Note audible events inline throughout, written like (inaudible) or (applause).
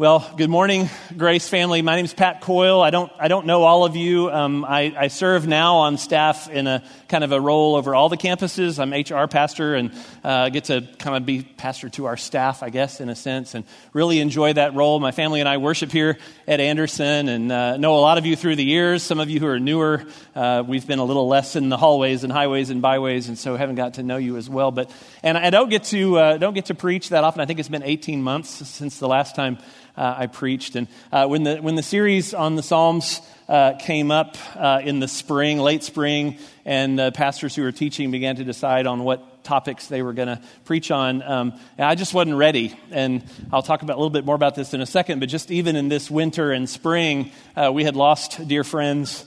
Well, good morning, Grace family. My name is Pat Coyle. I don't, I don't know all of you. Um, I, I, serve now on staff in a kind of a role over all the campuses. I'm HR pastor and uh, get to kind of be pastor to our staff, I guess, in a sense, and really enjoy that role. My family and I worship here at Anderson and uh, know a lot of you through the years. Some of you who are newer, uh, we've been a little less in the hallways and highways and byways, and so haven't got to know you as well. But and I don't get to uh, don't get to preach that often. I think it's been 18 months since the last time uh, I preached. And uh, when, the, when the series on the Psalms uh, came up uh, in the spring, late spring, and the pastors who were teaching began to decide on what topics they were going to preach on, um, I just wasn't ready. And I'll talk about, a little bit more about this in a second, but just even in this winter and spring, uh, we had lost dear friends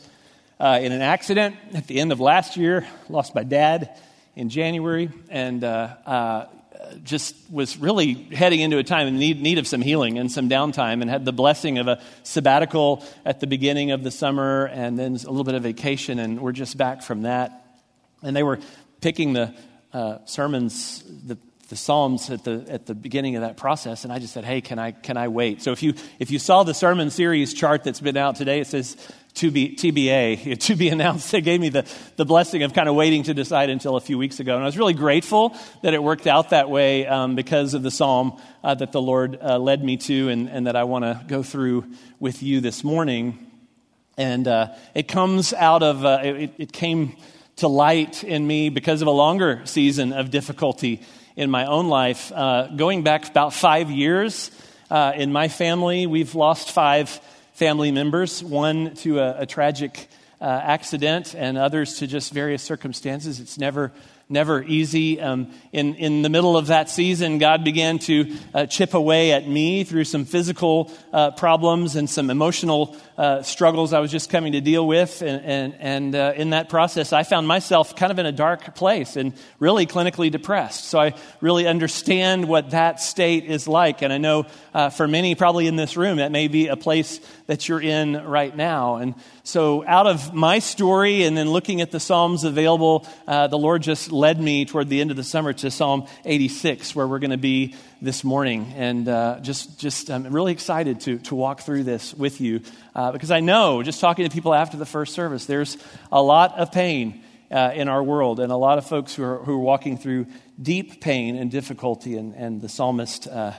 uh, in an accident at the end of last year, lost my dad in January, and just was really heading into a time in need, need of some healing and some downtime and had the blessing of a sabbatical at the beginning of the summer and then a little bit of vacation and we're just back from that. And they were picking the uh, sermons the, the psalms at the at the beginning of that process and i just said hey can i can i wait? So if you if you saw the sermon series chart that's been out today it says to be TBA, (laughs) to be announced. They gave me the, the blessing of kind of waiting to decide until a few weeks ago. And I was really grateful that it worked out that way um, because of the psalm uh, that the Lord uh, led me to and, and that I want to go through with you this morning. And uh, it comes out of, uh, it, it came to light in me because of a longer season of difficulty in my own life. Uh, going back about five years uh, in my family, we've lost five family members, one to a, a tragic uh, accident and others to just various circumstances. It's never never easy. Um, in, in the middle of that season, God began to uh, chip away at me through some physical uh, problems and some emotional uh, struggles I was just coming to deal with. And, and, and uh, in that process, I found myself kind of in a dark place and really clinically depressed. So I really understand what that state is like. And I know uh, for many, probably in this room, that may be a place that you're in right now. And so, out of my story and then looking at the Psalms available, uh, the Lord just led me toward the end of the summer to Psalm 86, where we're going to be this morning. And uh, just, just I'm really excited to, to walk through this with you uh, because I know, just talking to people after the first service, there's a lot of pain uh, in our world and a lot of folks who are, who are walking through deep pain and difficulty. And, and the psalmist uh,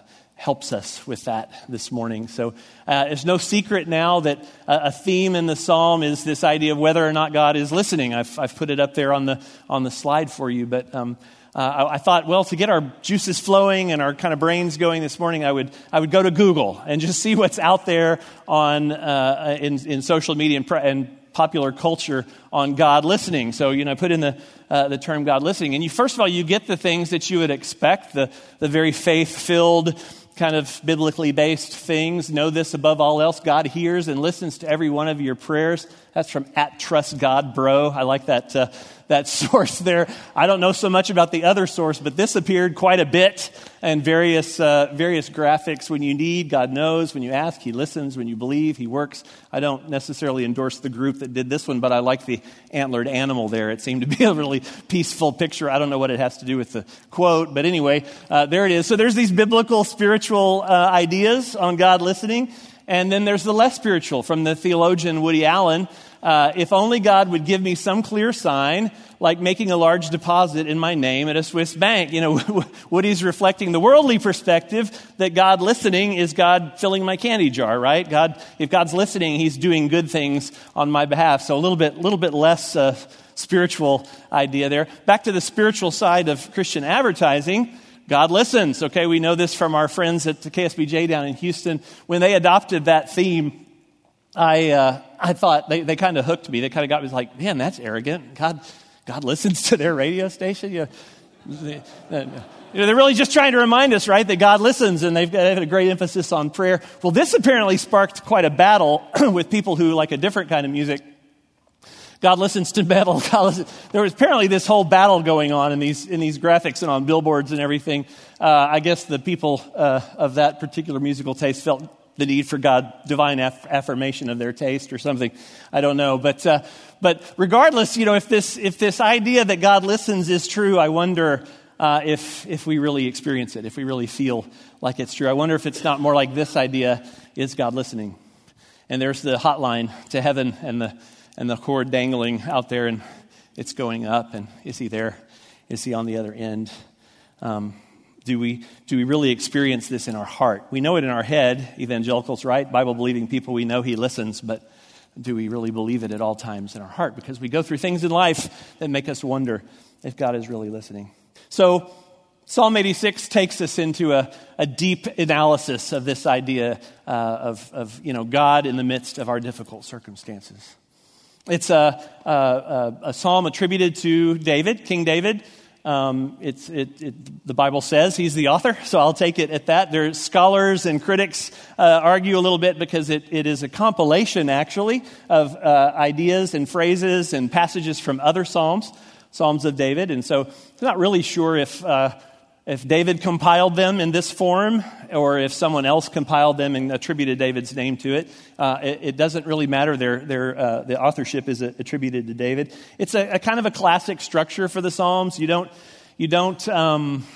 helps us with that this morning. So uh, it's no secret now that uh, a theme in the psalm is this idea of whether or not God is listening. I've, I've put it up there on the, on the slide for you, but um, uh, I, I, thought, well, to get our juices flowing and our kind of brains going this morning, I would, I would go to Google and just see what's out there on, uh, in, in social media and, and popular culture on God listening. So, you know, I put in the, uh, the term God listening. And you, first of all, you get the things that you would expect, the, the very faith filled, kind of biblically based things. Know this above all else God hears and listens to every one of your prayers. That's from at Trust God Bro. I like that, uh, that (laughs) source there. I don't know so much about the other source, but this appeared quite a bit and various, uh, various graphics. When you need, God knows. When you ask, He listens. When you believe, He works. I don't necessarily endorse the group that did this one, but I like the antlered animal there. It seemed to be (laughs) a really peaceful picture. I don't know what it has to do with the quote, but anyway, uh, there it is. So there's these biblical, spiritual uh, ideas on God listening. And then there's the less spiritual from the theologian Woody Allen. Uh, if only God would give me some clear sign, like making a large deposit in my name at a Swiss bank. You know, (laughs) Woody's reflecting the worldly perspective that God listening is God filling my candy jar, right? God, if God's listening, He's doing good things on my behalf. So a little bit, little bit less uh, spiritual idea there. Back to the spiritual side of Christian advertising. God listens. Okay, we know this from our friends at the KSBJ down in Houston. When they adopted that theme, I, uh, I thought they, they kind of hooked me. They kind of got me like, man, that's arrogant. God, God listens to their radio station. You know, you know, they're really just trying to remind us, right, that God listens, and they've got a great emphasis on prayer. Well, this apparently sparked quite a battle (clears throat) with people who like a different kind of music. God listens to metal. (laughs) Listens. There was apparently this whole battle going on in these, in these graphics and on billboards and everything. Uh, I guess the people uh, of that particular musical taste felt the need for God, divine aff- affirmation of their taste or something. I don't know. But, uh, but regardless, you know, if this, if this idea that God listens is true, I wonder uh, if, if we really experience it, if we really feel like it's true. I wonder if it's not more like this idea is God listening? And there's the hotline to heaven and the, and the cord dangling out there, and it's going up. And is he there? Is he on the other end? Um, do we, do we really experience this in our heart? We know it in our head, evangelicals, right? Bible believing people, we know he listens, but do we really believe it at all times in our heart? Because we go through things in life that make us wonder if God is really listening. So, Psalm 86 takes us into a, a deep analysis of this idea uh, of, of you know, God in the midst of our difficult circumstances. It's a, a, a psalm attributed to David, King David. Um, it's, it, it, the Bible says he's the author, so I'll take it at that. There's scholars and critics uh, argue a little bit because it, it is a compilation, actually, of uh, ideas and phrases and passages from other psalms, psalms of David. And so I'm not really sure if uh, if David compiled them in this form or if someone else compiled them and attributed David's name to it, uh, it, it, doesn't really matter. Their, their, uh, the authorship is attributed to David. It's a, a, kind of a classic structure for the Psalms. You don't, you don't, um,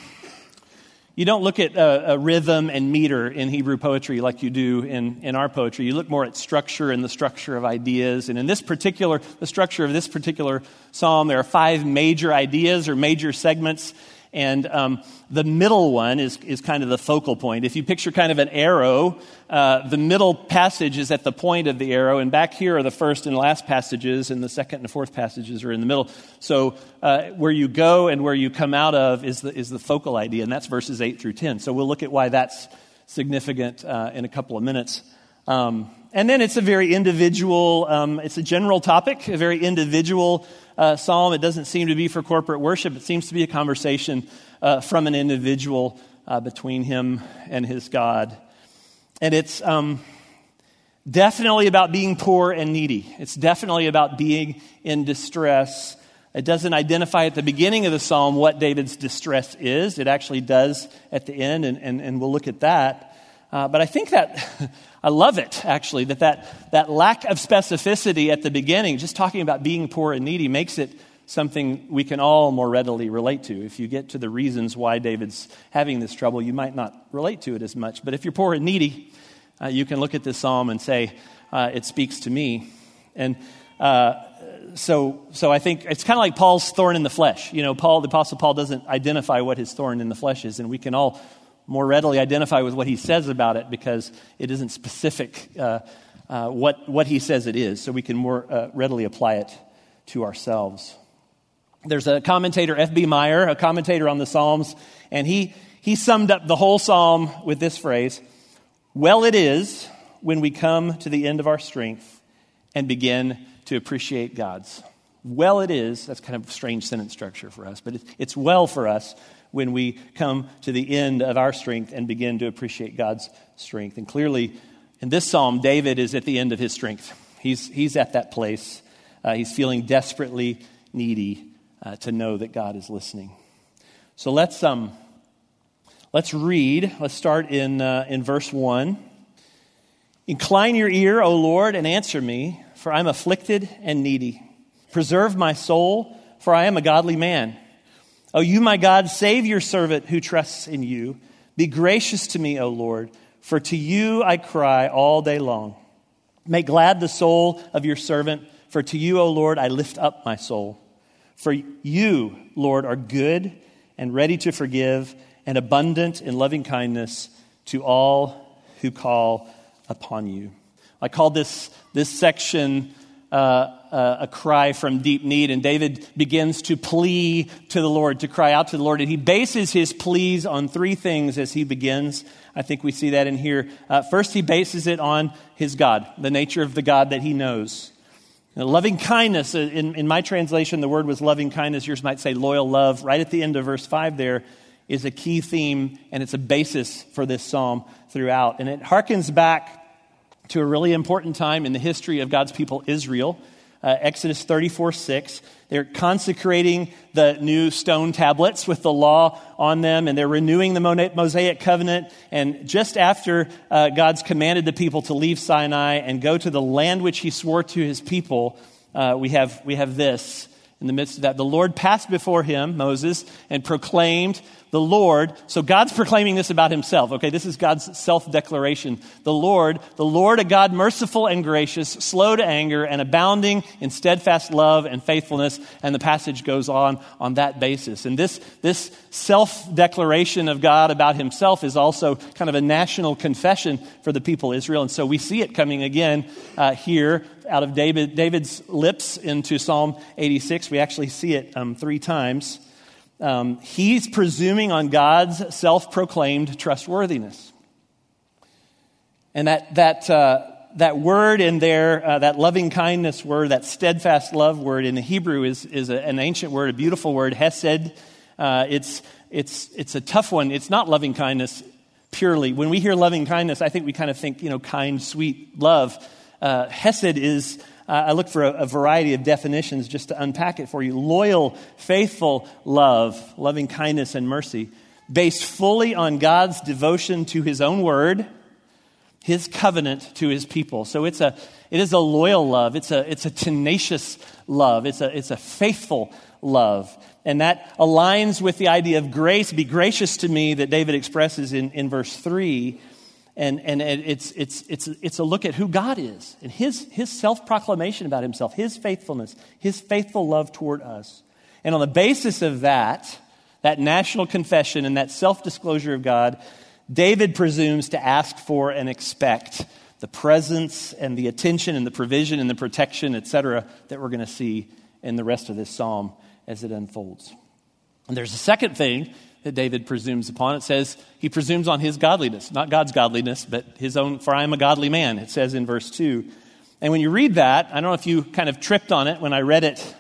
you don't look at a, a, rhythm and meter in Hebrew poetry like you do in, in our poetry. You look more at structure and the structure of ideas. And in this particular, the structure of this particular psalm, there are five major ideas or major segments and um, the middle one is, is kind of the focal point. If you picture kind of an arrow, uh, the middle passage is at the point of the arrow, and back here are the first and last passages, and the second and fourth passages are in the middle. So uh, where you go and where you come out of is the, is the focal idea, and that's verses 8 through 10. So we'll look at why that's significant uh, in a couple of minutes. Um, and then it's a very individual, um, it's a general topic, a very individual uh, psalm. It doesn't seem to be for corporate worship. It seems to be a conversation uh, from an individual uh, between him and his God. And it's um, definitely about being poor and needy. It's definitely about being in distress. It doesn't identify at the beginning of the psalm what David's distress is. It actually does at the end, and, and, and we'll look at that. Uh, but I think that, (laughs) I love it actually, that, that that lack of specificity at the beginning, just talking about being poor and needy, makes it something we can all more readily relate to. If you get to the reasons why David's having this trouble, you might not relate to it as much. But if you're poor and needy, uh, you can look at this psalm and say, uh, it speaks to me. And uh, so, so I think it's kind of like Paul's thorn in the flesh. You know, Paul, the Apostle Paul doesn't identify what his thorn in the flesh is, and we can all more readily identify with what he says about it because it isn't specific uh, uh, what, what he says it is, so we can more uh, readily apply it to ourselves. There's a commentator, F.B. Meyer, a commentator on the Psalms, and he, he summed up the whole psalm with this phrase Well, it is when we come to the end of our strength and begin to appreciate God's. Well, it is. That's kind of a strange sentence structure for us, but it's well for us when we come to the end of our strength and begin to appreciate God's strength. And clearly, in this psalm, David is at the end of his strength. He's, he's at that place. Uh, he's feeling desperately needy uh, to know that God is listening. So let's, um, let's read. Let's start in, uh, in verse 1. Incline your ear, O Lord, and answer me, for I am afflicted and needy. Preserve my soul, for I am a godly man. O you, my God, save your servant who trusts in you. Be gracious to me, O Lord, for to you I cry all day long. Make glad the soul of your servant, for to you, O Lord, I lift up my soul. For you, Lord, are good and ready to forgive and abundant in loving kindness to all who call upon you. I call this, this section uh, uh, a cry from deep need, and David begins to plea to the Lord, to cry out to the Lord. And he bases his pleas on three things as he begins. I think we see that in here. Uh, first, he bases it on his God, the nature of the God that he knows. Now, loving kindness, uh, in, in my translation, the word was loving kindness. Yours might say loyal love. Right at the end of verse 5 there is a key theme, and it's a basis for this psalm throughout. And it harkens back to a really important time in the history of God's people, Israel. Uh, Exodus 34 6. They're consecrating the new stone tablets with the law on them, and they're renewing the Mosaic covenant. And just after uh, God's commanded the people to leave Sinai and go to the land which he swore to his people, uh, we, have, we have this in the midst of that. The Lord passed before him, Moses, and proclaimed the Lord. So God's proclaiming this about himself. Okay, this is God's self declaration. The Lord, the Lord, a God merciful and gracious, slow to anger, and abounding in steadfast love and faithfulness. And the passage goes on on that basis. And this, this self declaration of God about himself is also kind of a national confession for the people of Israel. And so we see it coming again uh, here out of David, David's lips into Psalm 86. We actually see it um, three times. Um, he's presuming on God's self proclaimed trustworthiness. And that, that, uh, that word in there, uh, that loving kindness word, that steadfast love word in the Hebrew is, is a, an ancient word, a beautiful word, hesed. Uh, it's, it's, it's a tough one. It's not loving kindness purely. When we hear loving kindness, I think we kind of think, you know, kind, sweet love. Uh, hesed is, uh, I look for a, a, variety of definitions just to unpack it for you. Loyal, faithful love, loving kindness and mercy, based fully on God's devotion to his own word, his covenant to his people. So it's a, it is a loyal love. It's a, it's a tenacious love. It's a, it's a faithful love. And that aligns with the idea of grace. Be gracious to me that David expresses in, in verse 3 and, and it's, it's, it's, it's a look at who God is and his, his self proclamation about himself, his faithfulness, his faithful love toward us. And on the basis of that, that national confession and that self disclosure of God, David presumes to ask for and expect the presence and the attention and the provision and the protection, etc., that we're going to see in the rest of this psalm as it unfolds. And there's a second thing that David presumes upon. It says he presumes on his godliness, not God's godliness, but his own, for I am a godly man, it says in verse 2. And when you read that, I don't know if you kind of tripped on it when I read it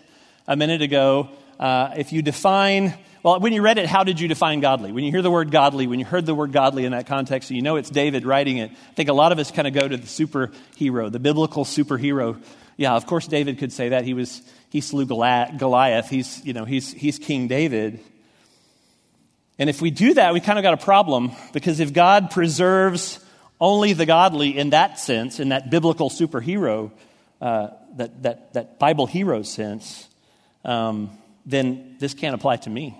a minute ago. Uh, if you define, well, when you read it, how did you define godly? When you hear the word godly, when you heard the word godly in that context, and you know it's David writing it, I think a lot of us kind of go to the superhero, the biblical superhero. Yeah, of course David could say that. He was, he slew Goliath. He's, you know, he's, he's King David. And if we do that, we kind of got a problem because if God preserves only the godly in that sense, in that biblical superhero, uh, that, that, that Bible hero sense, um, then this can't apply to me.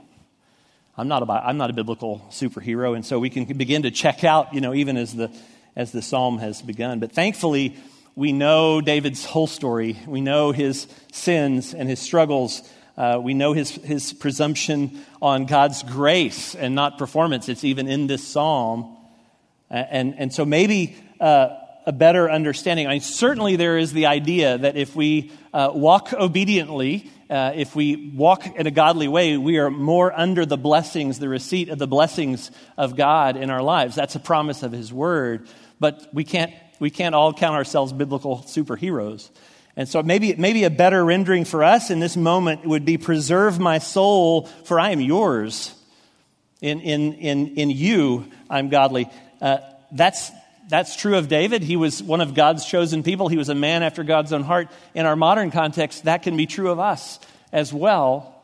I'm not, a, I'm not a biblical superhero, and so we can begin to check out, you know, even as the, as the psalm has begun. But thankfully, we know David's whole story. We know his sins and his struggles uh, we know his, his presumption on God's grace and not performance. It's even in this psalm. And, and so maybe uh, a better understanding. I mean, certainly there is the idea that if we uh, walk obediently, uh, if we walk in a godly way, we are more under the blessings, the receipt of the blessings of God in our lives. That's a promise of His Word. But we can't, we can't all count ourselves biblical superheroes. And so maybe, maybe a better rendering for us in this moment would be preserve my soul, for I am yours. In, in, in, in you, I'm godly. Uh, that's, that's true of David. He was one of God's chosen people. He was a man after God's own heart. In our modern context, that can be true of us as well.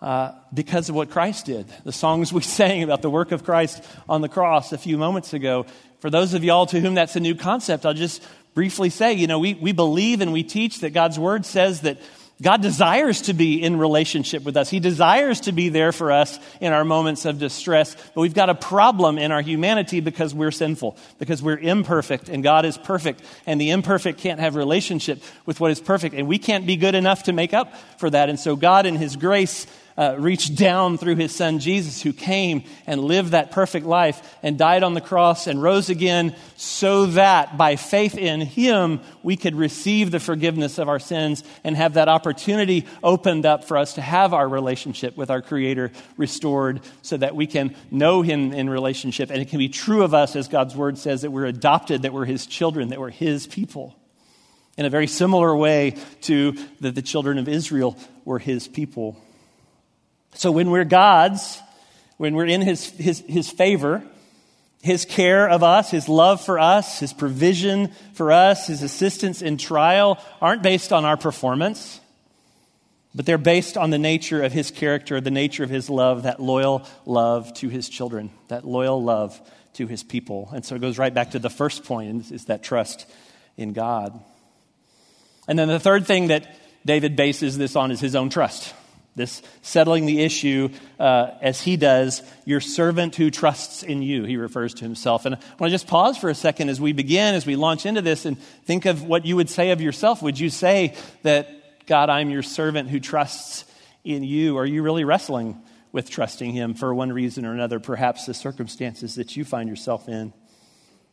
Uh, because of what Christ did. The songs we (laughs) sang about the work of Christ on the cross a few moments ago. For those of y'all to whom that's a new concept, I'll just briefly say, you know, we, we believe and we teach that God's word says that God desires to be in relationship with us. He desires to be there for us in our moments of distress. But we've got a problem in our humanity because we're sinful, because we're imperfect, and God is perfect. And the imperfect can't have relationship with what is perfect. And we can't be good enough to make up for that. And so God, in His grace, uh, reached down through his son Jesus, who came and lived that perfect life and died on the cross and rose again, so that by faith in him we could receive the forgiveness of our sins and have that opportunity opened up for us to have our relationship with our Creator restored so that we can know him in relationship. And it can be true of us, as God's word says, that we're adopted, that we're his children, that we're his people. In a very similar way to that the children of Israel were his people. So when we're God's, when we're in his, his, his favor, his care of us, his love for us, his provision for us, his assistance in trial aren't based on our performance, but they're based on the nature of his character, the nature of his love, that loyal love to his children, that loyal love to his people. And so it goes right back to the first point is that trust in God. And then the third thing that David bases this on is his own trust. This settling the issue uh, as he does, your servant who trusts in you, he refers to himself. And I want to just pause for a second as we begin, as we launch into this, and think of what you would say of yourself. Would you say that, God, I'm your servant who trusts in you? Are you really wrestling with trusting him for one reason or another, perhaps the circumstances that you find yourself in?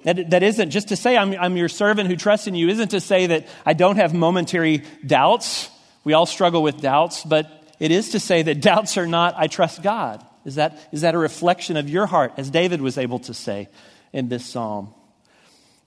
That, that isn't just to say I'm, I'm your servant who trusts in you, isn't to say that I don't have momentary doubts. We all struggle with doubts, but it is to say that doubts are not, I trust God. Is that, is that a reflection of your heart, as David was able to say in this psalm?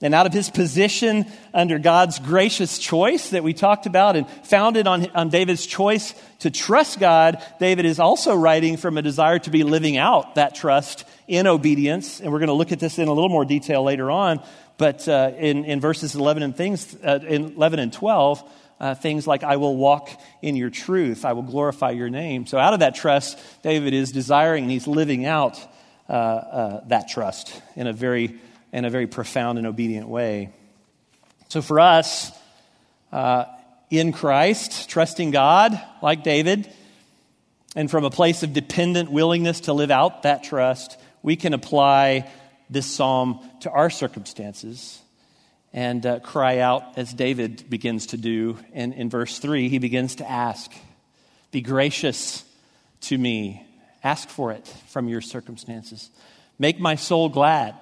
And out of his position under God's gracious choice that we talked about and founded on, on David's choice to trust God, David is also writing from a desire to be living out that trust in obedience. And we're going to look at this in a little more detail later on. But uh, in, in verses 11 and, things, uh, in 11 and 12, uh, things like, I will walk in your truth, I will glorify your name. So, out of that trust, David is desiring and he's living out uh, uh, that trust in a, very, in a very profound and obedient way. So, for us, uh, in Christ, trusting God like David, and from a place of dependent willingness to live out that trust, we can apply this psalm to our circumstances and uh, cry out as David begins to do. And in verse 3, he begins to ask, Be gracious to me. Ask for it from your circumstances. Make my soul glad.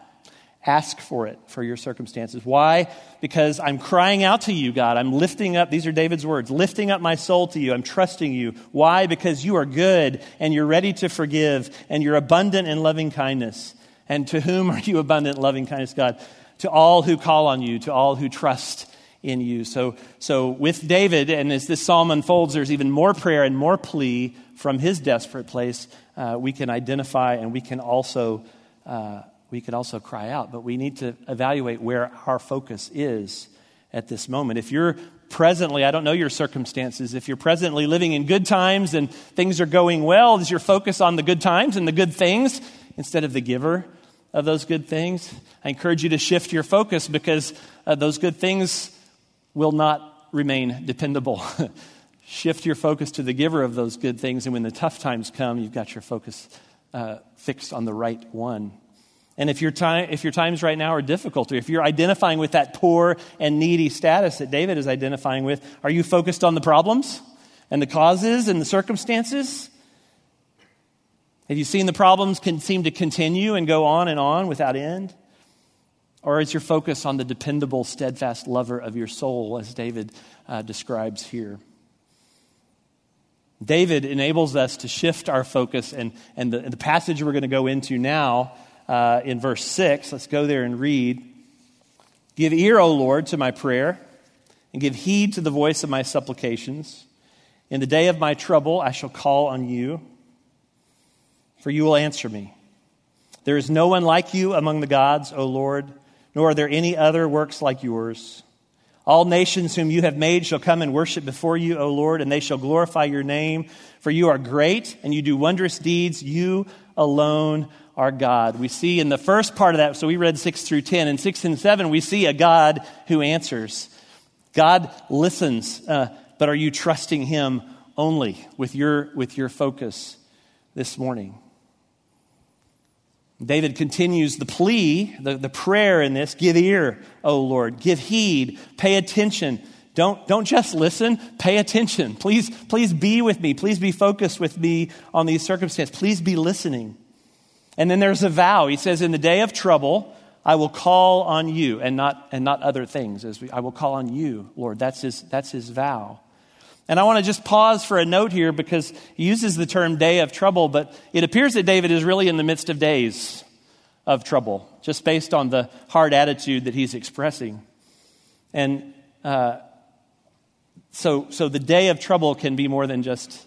Ask for it for your circumstances. Why? Because I'm crying out to you, God. I'm lifting up, these are David's words, lifting up my soul to you. I'm trusting you. Why? Because you are good and you're ready to forgive and you're abundant in loving kindness. And to whom are you abundant in loving kindness, God? To all who call on you, to all who trust in you. So, so with David, and as this psalm unfolds, there's even more prayer and more plea from his desperate place. Uh, we can identify and we can also uh, we can also cry out, but we need to evaluate where our focus is at this moment. If you're presently, I don't know your circumstances, if you're presently living in good times and things are going well, is your focus on the good times and the good things instead of the giver? Of those good things. I encourage you to shift your focus because uh, those good things will not remain dependable. (laughs) shift your focus to the giver of those good things, and when the tough times come, you've got your focus uh, fixed on the right one. And if your, time, if your times right now are difficult, or if you're identifying with that poor and needy status that David is identifying with, are you focused on the problems and the causes and the circumstances? Have you seen the problems can seem to continue and go on and on without end? Or is your focus on the dependable, steadfast lover of your soul, as David uh, describes here? David enables us to shift our focus, and, and the, the passage we're going to go into now uh, in verse 6, let's go there and read. Give ear, O Lord, to my prayer, and give heed to the voice of my supplications. In the day of my trouble, I shall call on you for you will answer me. There is no one like you among the gods, O Lord, nor are there any other works like yours. All nations whom you have made shall come and worship before you, O Lord, and they shall glorify your name. For you are great, and you do wondrous deeds. You alone are God. We see in the first part of that, so we read 6 through 10. In 6 and 7, we see a God who answers. God listens, uh, but are you trusting Him only with your, with your focus this morning? David continues the plea, the, the prayer in this give ear, O Lord, give heed, pay attention. Don't, don't just listen, pay attention. Please, please be with me. Please be focused with me on these circumstances. Please be listening. And then there's a vow. He says, In the day of trouble, I will call on you and not, and not other things. As we, I will call on you, Lord. That's his, that's his vow. And I want to just pause for a note here because he uses the term day of trouble, but it appears that David is really in the midst of days of trouble, just based on the hard attitude that he's expressing. And uh, so, so the day of trouble can be more than just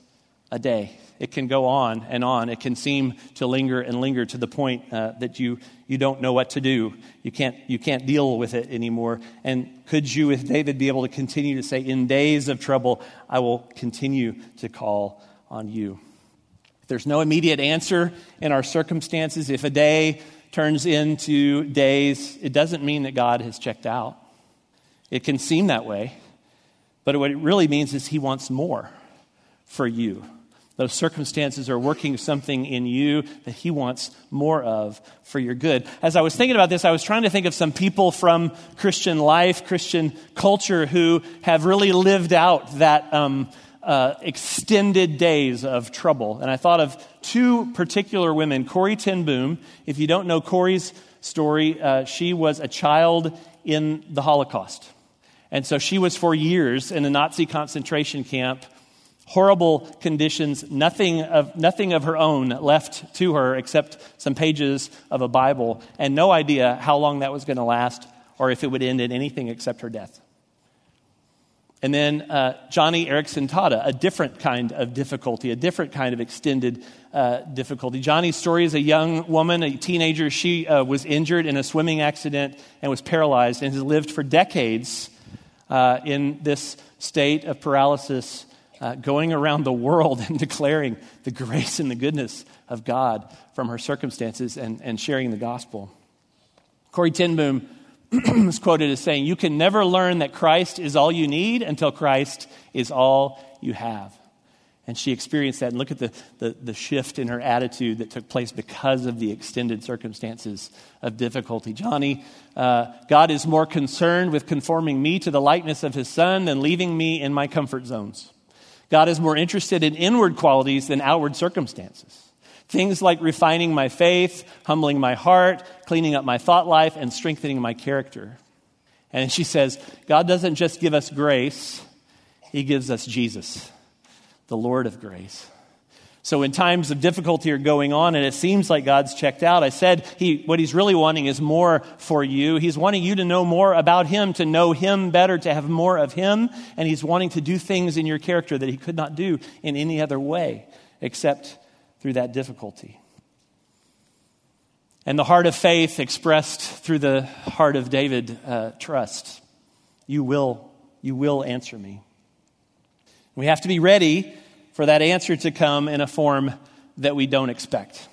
a day. It can go on and on. It can seem to linger and linger to the point uh, that you, you don't know what to do. You can't, you can't deal with it anymore. And could you, with David, be able to continue to say, In days of trouble, I will continue to call on you? If there's no immediate answer in our circumstances, if a day turns into days, it doesn't mean that God has checked out. It can seem that way. But what it really means is He wants more for you. Those circumstances are working something in you that He wants more of for your good. As I was thinking about this, I was trying to think of some people from Christian life, Christian culture, who have really lived out that um, uh, extended days of trouble. And I thought of two particular women Corrie ten Boom. If you don't know Corrie's story, uh, she was a child in the Holocaust. And so she was for years in a Nazi concentration camp horrible conditions, nothing of, nothing of her own left to her except some pages of a Bible, and no idea how long that was going to last or if it would end in anything except her death. And then uh, Joni Eareckson Tada, a different kind of difficulty, a different kind of extended uh, difficulty. Joni's story is a young woman, a teenager. She uh, was injured in a swimming accident and was paralyzed and has lived for decades uh, in this state of paralysis uh, going around the world (laughs) and declaring the grace and the goodness of God from her circumstances and, and sharing the gospel. Corrie ten Boom (clears throat) is quoted as saying, You can never learn that Christ is all you need until Christ is all you have. And she experienced that. And look at the, the, the, shift in her attitude that took place because of the extended circumstances of difficulty. Joni, uh, God is more concerned with conforming me to the likeness of his son than leaving me in my comfort zones. God is more interested in inward qualities than outward circumstances. Things like refining my faith, humbling my heart, cleaning up my thought life, and strengthening my character. And she says, God doesn't just give us grace, He gives us Jesus, the Lord of grace. So when times of difficulty are going on and it seems like God's checked out, I said he, what he's really wanting is more for you. He's wanting you to know more about him, to know him better, to have more of him. And he's wanting to do things in your character that he could not do in any other way except through that difficulty. And the heart of faith expressed through the heart of David, uh, trust. You will, you will answer me. We have to be ready for that answer to come in a form that we don't expect.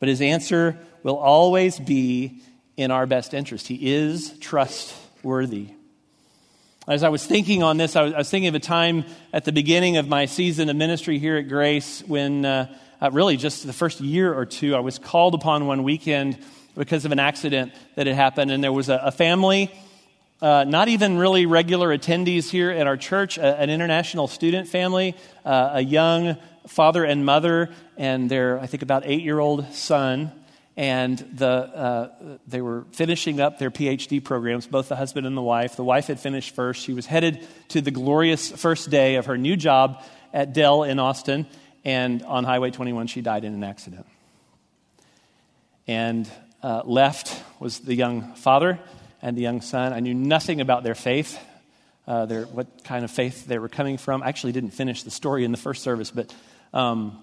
But his answer will always be in our best interest. He is trustworthy. As I was thinking on this, I was, I was thinking of a time at the beginning of my season of ministry here at Grace when, uh, uh, really, just the first year or two, I was called upon one weekend because of an accident that had happened. And there was a, a family uh, not even really regular attendees here at our church, a, an international student family, uh, a young father and mother, and their, I think, about eight year old son. And the, uh, they were finishing up their PhD programs, both the husband and the wife. The wife had finished first. She was headed to the glorious first day of her new job at Dell in Austin. And on Highway 21, she died in an accident. And uh, left was the young father and the young son. I knew nothing about their faith, uh, their, what kind of faith they were coming from. I actually didn't finish the story in the first service, but. Um,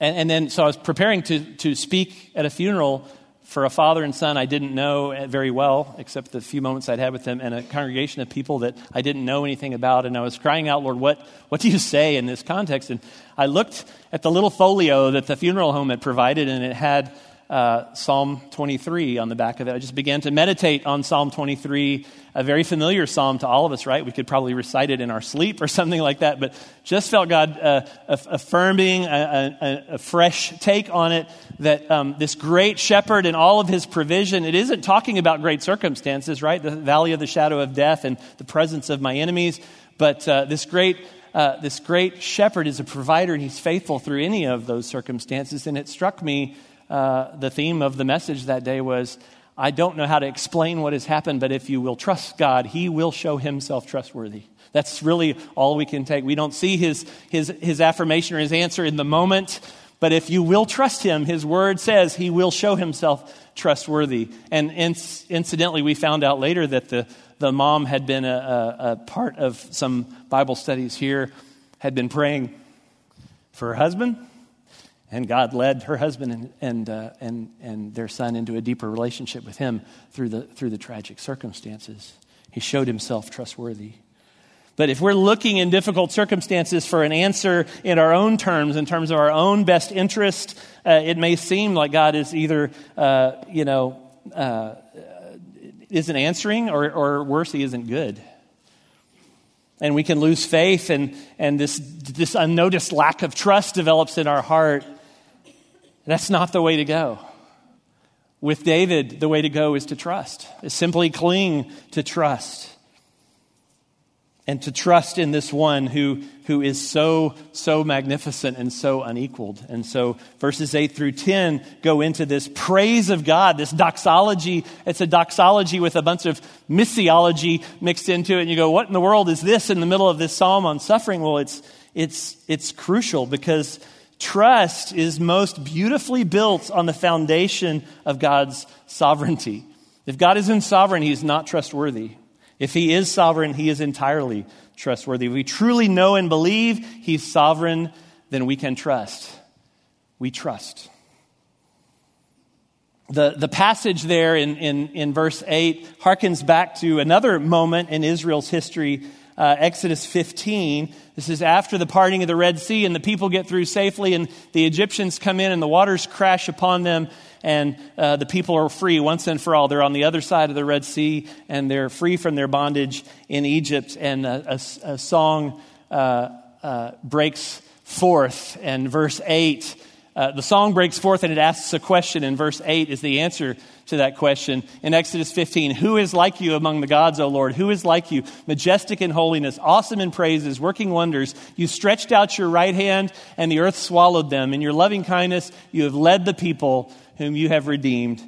and, and, then, so I was preparing to, to speak at a funeral for a father and son I didn't know very well, except the few moments I'd had with them, and a congregation of people that I didn't know anything about. And I was crying out, Lord, what, what do you say in this context? And I looked at the little folio that the funeral home had provided, and it had uh, Psalm 23 on the back of it. I just began to meditate on Psalm 23, a very familiar psalm to all of us, right? We could probably recite it in our sleep or (laughs) something like that, but just felt God uh, affirming a, a, a, fresh take on it that um, this great shepherd and all of his provision, it isn't talking about great circumstances, right? The valley of the shadow of death and the presence of my enemies, but uh, this great uh, this great shepherd is a provider and he's faithful through any of those circumstances. And it struck me uh, the theme of the message that day was I don't know how to explain what has happened, but if you will trust God, He will show Himself trustworthy. That's really all we can take. We don't see his, his, his affirmation or his answer in the moment, but if you will trust him, his word says he will show himself trustworthy. And incidentally, we found out later that the, the mom had been a, a, a part of some Bible studies here, had been praying for her husband and God led her husband and, and, uh, and, and their son into a deeper relationship with him through the, through the tragic circumstances. He showed himself trustworthy. But if we're looking in difficult circumstances for an answer in our own terms, in terms of our own best interest, uh, it may seem like God is either, uh, you know, uh, isn't answering or, or worse, he isn't good. And we can lose faith, and, and this, this unnoticed lack of trust develops in our heart. That's not the way to go. With David, the way to go is to trust, is simply cling to trust and to trust in this one who, who is so, so magnificent and so unequaled. And so verses 8 through 10 go into this praise of God, this doxology. It's a doxology with a bunch of missiology mixed into it. And you go, what in the world is this in the middle of this psalm on suffering? Well, it's, it's, it's crucial because trust is most beautifully built on the foundation of God's sovereignty. If God isn't sovereign, he is not trustworthy. If he is sovereign, he is entirely trustworthy. If we truly know and believe he's sovereign, then we can trust. We trust. The, the passage there in, in, in verse 8 harkens back to another moment in Israel's history, uh, Exodus 15. This is after the parting of the Red Sea, and the people get through safely, and the Egyptians come in, and the waters crash upon them, and uh, the people are free once and for all. They're on the other side of the Red Sea, and they're free from their bondage in Egypt. And a, a, a song uh, uh, breaks forth, and verse 8. Uh, the song breaks forth and it asks a question, and verse 8 is the answer to that question. In Exodus 15, Who is like you among the gods, O Lord? Who is like you? Majestic in holiness, awesome in praises, working wonders. You stretched out your right hand, and the earth swallowed them. In your loving kindness, you have led the people whom you have redeemed.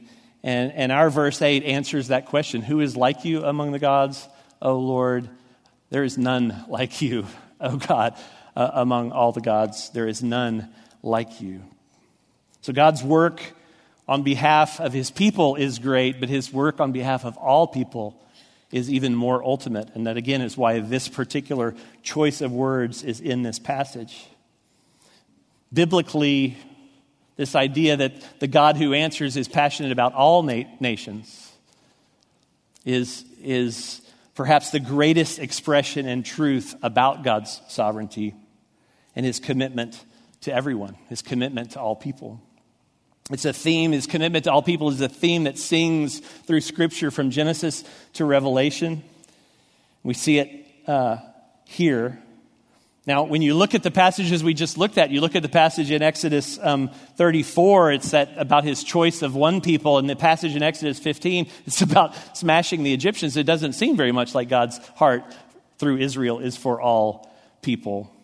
And, and our verse 8 answers that question Who is like you among the gods, O Lord? There is none like you, O God, uh, among all the gods. There is none like you. So God's work on behalf of his people is great, but his work on behalf of all people is even more ultimate. And that, again, is why this particular choice of words is in this passage. Biblically, this idea that the God who answers is passionate about all na- nations is, is perhaps the greatest expression and truth about God's sovereignty and his commitment to everyone, his commitment to all people. It's a theme, his commitment to all people is a theme that sings through Scripture from Genesis to Revelation. We see it uh, here now, when you look at the passages we just looked at, you look at the passage in Exodus um, 34, it's that about his choice of one people, and the passage in Exodus 15, (laughs) it's about smashing the Egyptians. It doesn't seem very much like God's heart through Israel is for all people.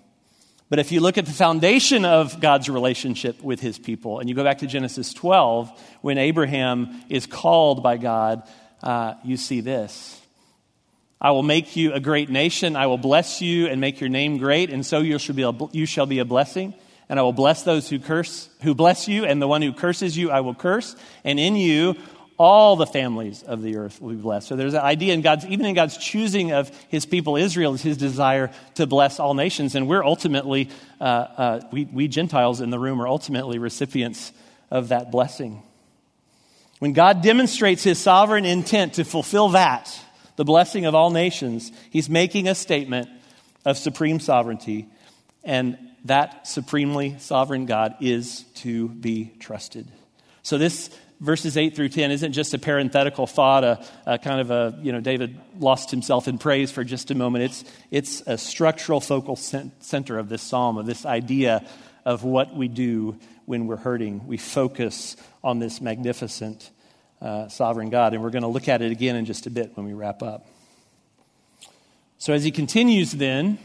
But if you look at the foundation of God's relationship with his people, and you go back to Genesis 12, when Abraham is called by God, uh, you see this. I will make you a great nation. I will bless you and make your name great, and so you shall be a, you shall be a blessing. And I will bless those who curse, who bless you, and the one who curses you, I will curse. And in you, all the families of the earth will be blessed. So there's an idea in God's, even in God's choosing of his people Israel, is his desire to bless all nations. And we're ultimately, uh, uh, we, we Gentiles in the room are ultimately recipients of that blessing. When God demonstrates his sovereign intent to fulfill that, the blessing of all nations, he's making a statement of supreme sovereignty, and that supremely sovereign God is to be trusted. So, this verses 8 through 10 isn't just a parenthetical thought, a, a, kind of a, you know, David lost himself in praise for just a moment. It's, it's a structural focal center of this psalm, of this idea of what we do when we're hurting. We focus on this magnificent uh, sovereign God. And we're going to look at it again in just a bit when we wrap up. So, as he continues, then,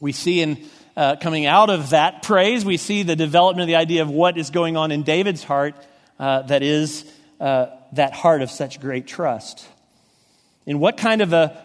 we see in uh, coming out of that praise, we see the development of the idea of what is going on in David's heart uh, that is uh, that heart of such great trust. In what kind of a,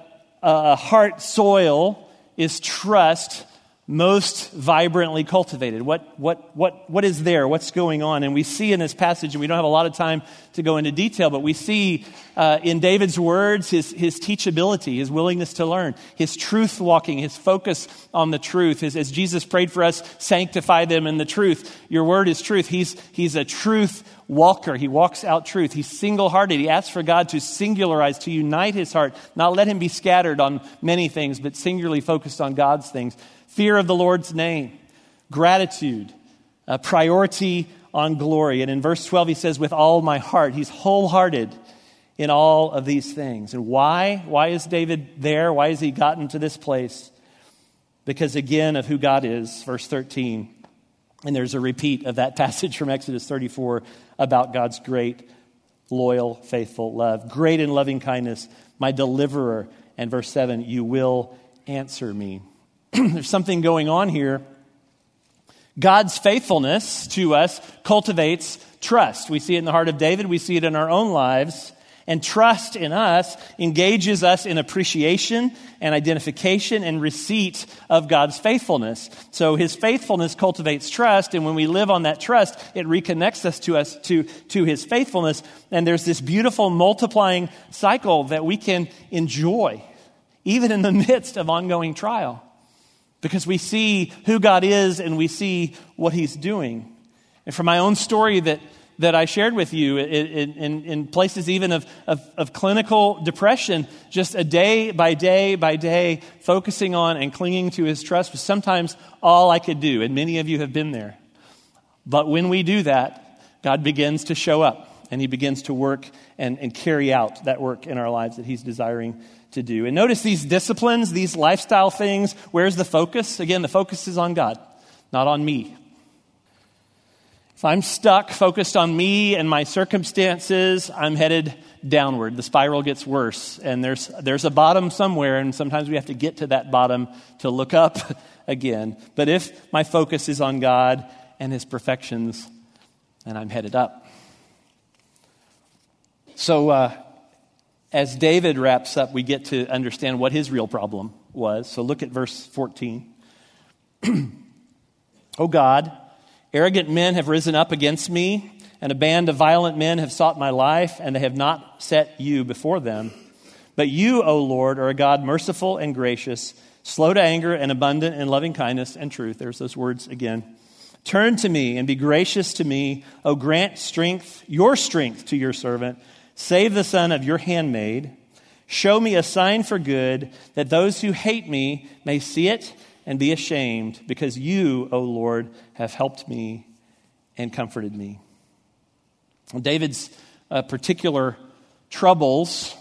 a heart soil is trust most vibrantly cultivated? What, what, what, what is there? What's going on? And we see in this passage, and we don't have a lot of time to go into detail, but we see uh, in David's words his, his teachability, his willingness to learn, his truth walking, his focus on the truth. His, as Jesus prayed for us, sanctify them in the truth. Your word is truth. He's, he's a truth walker. He walks out truth. He's single hearted. He asks for God to singularize, to unite his heart, not let him be scattered on many things, but singularly focused on God's things fear of the Lord's name, gratitude, a priority on glory. And in verse 12, he says, with all my heart, he's wholehearted in all of these things. And why? Why is David there? Why has he gotten to this place? Because again, of who God is, verse 13. And there's a repeat of that (laughs) passage from Exodus 34 about God's great, loyal, faithful love. Great and loving kindness, my deliverer. And verse 7, you will answer me. (clears throat) there's something going on here. God's faithfulness to us cultivates trust. We see it in the heart of David, we see it in our own lives. And trust in us engages us in appreciation and identification and receipt of God's faithfulness. So his faithfulness cultivates trust, and when we live on that trust, it reconnects us to us to, to his faithfulness. And there's this beautiful multiplying cycle that we can enjoy, even in the (laughs) midst of ongoing trial. Because we see who God is and we see what he's doing. And from my own story that that I shared with you in, in, in places even of, of, of, clinical depression, just a day by day by day, focusing on and clinging to his trust was sometimes all I could do. And many of you have been there. But when we do that, God begins to show up and he begins to work and, and carry out that work in our lives that he's desiring to do. And notice these disciplines, these lifestyle things. Where's the focus? Again, the focus is on God, not on me. I'm stuck, focused on me and my circumstances, I'm headed downward. The spiral gets worse, and there's, there's a bottom somewhere, and sometimes we have to get to that bottom to look up (laughs) again. But if my focus is on God and His perfections, then I'm headed up. So, uh, as David wraps up, we get to understand what his real problem was. So, look at verse 14. (clears throat) oh God, Arrogant men have risen up against me, and a band of violent men have sought my life, and they have not set you before them. But you, O Lord, are a God merciful and gracious, slow to anger, and abundant in loving kindness and truth. There's those words again. Turn to me and be gracious to me. O grant strength, your strength to your servant. Save the son of your handmaid. Show me a sign for good, that those who hate me may see it and be ashamed, because you, O Lord, have helped me and comforted me. David's uh, particular troubles.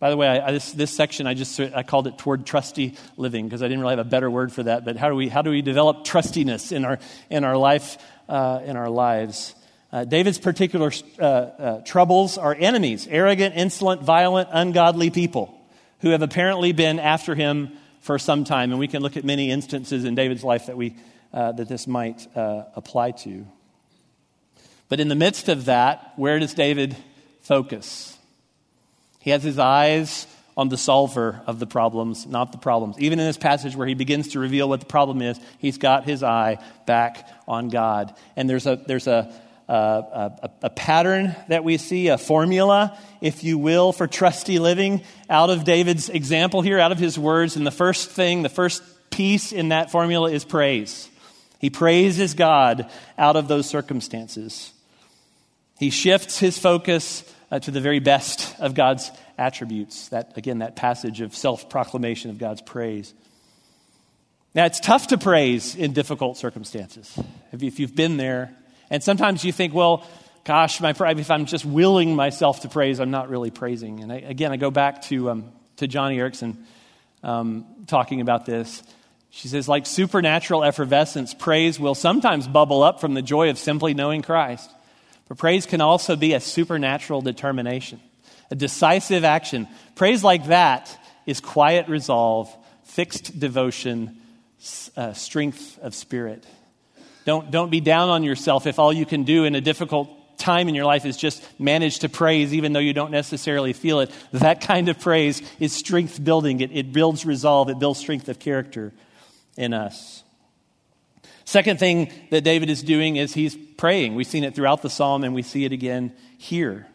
By the way, I, I, this, this section I just I called it toward trusty living because I didn't really have a better word for that. But how do we how do we develop trustiness in our in our life uh, in our lives? Uh, David's particular uh, uh, troubles are enemies, arrogant, insolent, violent, ungodly people who have apparently been after him for some time. And we can look at many instances in David's life that, we, uh, that this might uh, apply to. But in the midst of that, where does David focus? He has his eyes on the solver of the problems, not the problems. Even in this passage where he begins to reveal what the problem is, he's got his eye back on God. And there's a, there's a, a, a, pattern that we see, a formula, if you will, for trusty living out of David's example here, out of his words. And the first thing, the first piece in that formula is praise. He praises God out of those circumstances. He shifts his focus uh, to the very best of God's attributes. That, again, that passage of self proclamation of God's praise. Now, it's tough to praise in difficult circumstances. If you've been there, and sometimes you think, well, gosh, my, if I'm just willing myself to praise, I'm not really praising. And I, again, I go back to, um, to Joni Eareckson um, talking about this. She says, like supernatural effervescence, praise will sometimes bubble up from the joy of simply knowing Christ. But praise can also be a supernatural determination, a decisive action. Praise like that is quiet resolve, fixed devotion, uh, strength of spirit. Don't, don't be down on yourself if all you can do in a difficult time in your life is just manage to praise even though you don't necessarily feel it. That kind of praise is strength building. It, it builds resolve, it builds strength of character in us. Second thing that David is doing is he's praying. We've seen it throughout the psalm and we see it again here.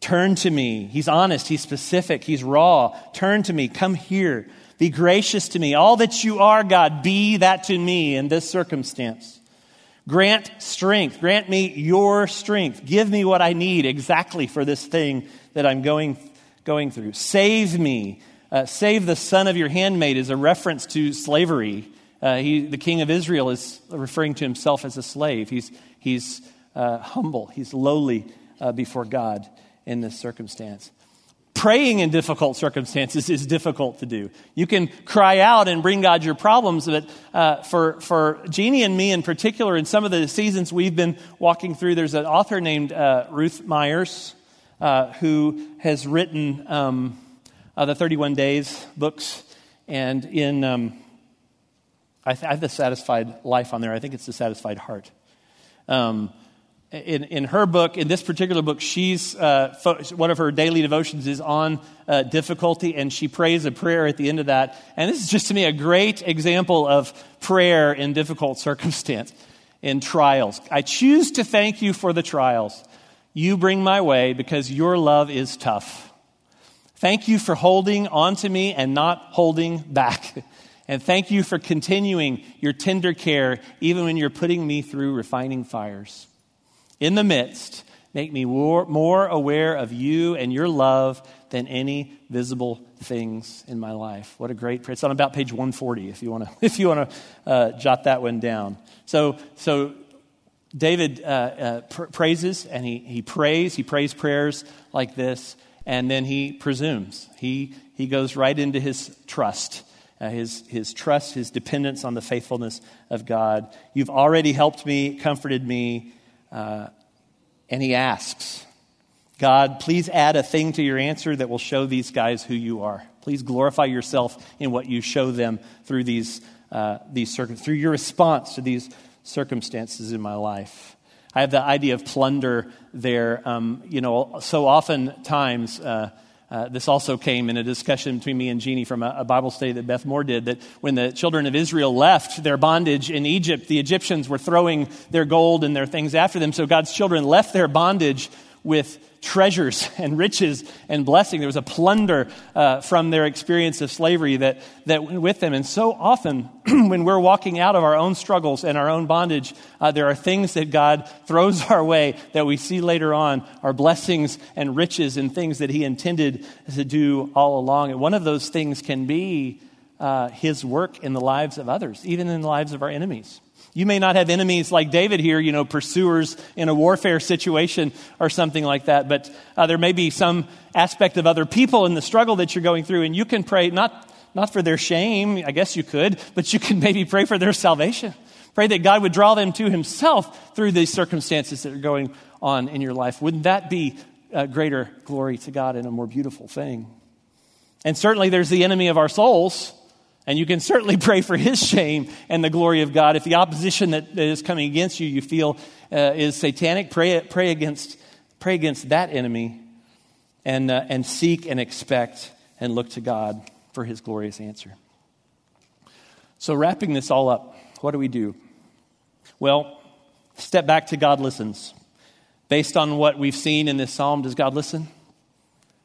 Turn to me. He's honest, he's specific, he's raw. Turn to me. Come here. Be gracious to me. All that you are, God, be that to me in this circumstance. Grant strength. Grant me your strength. Give me what I need exactly for this thing that I'm going, going through. Save me. Uh, save the son of your handmaid is a reference to slavery. Uh, he, the king of Israel is referring to himself as a slave. He's, he's uh, humble, he's lowly uh, before God. in this circumstance. Praying in difficult circumstances is difficult to do. You can cry out and bring God your problems, but uh, for, for Jeannie and me in particular, in some of the seasons we've been walking through, there's an author named uh, Ruth Myers uh, who has written um, uh, the 31 Days books. And in, um, I, th- I, have the satisfied life on there. I think it's the satisfied heart. Um, in, in her book, in this particular book, she's uh, one of her daily devotions is on uh, difficulty, and she prays a prayer at the end of that. And this is just to me a great example of prayer in difficult (laughs) circumstance, in trials. I choose to thank you for the trials you bring my way because your love is tough. Thank you for holding on to me and not holding back. (laughs) And thank you for continuing your tender care even when you're putting me through refining fires. In the midst, make me more, aware of you and your love than any visible things in my life. What a great prayer. It's on about page 140 if you want to (laughs) if you want to uh, jot that one down. So so David uh, uh, pr- praises and he, he prays, he prays prayers like this, and then he presumes. He, he goes right into his trust, uh, his, his trust, his dependence on the faithfulness of God. You've already helped me, comforted me, uh, and he asks, God, please add a thing to your answer that will show these guys who you are. Please glorify yourself in what you show them through these, uh, these through your response to these circumstances in my life. I have the idea of plunder there. Um, you know, so oftentimes, uh, uh, this also came in a discussion between me and Jeannie from a, a, Bible study that Beth Moore did that when the children of Israel left their bondage in Egypt, the Egyptians were throwing their gold and their things after them. So God's children left their bondage with treasures and riches and blessing. There was a plunder uh, from their experience of slavery that, that went with them. And so often, (clears throat) when we're walking out of our own struggles and our own bondage, uh, there are things that God throws our way that we see later on are blessings and riches and things that He intended to do all along. And one of those things can be uh, His work in the lives of others, even in the lives of our enemies. You may not have enemies like David here, you know, pursuers in a warfare situation or something like that, but uh, there may be some aspect of other people in the struggle that you're going through, and you can pray not, not for their shame, I guess you could, but you can (laughs) maybe pray for their salvation. Pray that God would draw them to Himself through these circumstances that are going on in your life. Wouldn't that be a greater glory to God and a more beautiful thing? And certainly there's the enemy of our souls and you can certainly (laughs) pray for his shame and the glory of God. If the opposition that, that is coming against you, you feel uh, is satanic, pray, pray, against, pray against that enemy and, uh, and seek and expect and look to God for his glorious answer. So, wrapping this all up, what do we do? Well, step back to God listens. Based on what we've seen in this psalm, does God listen?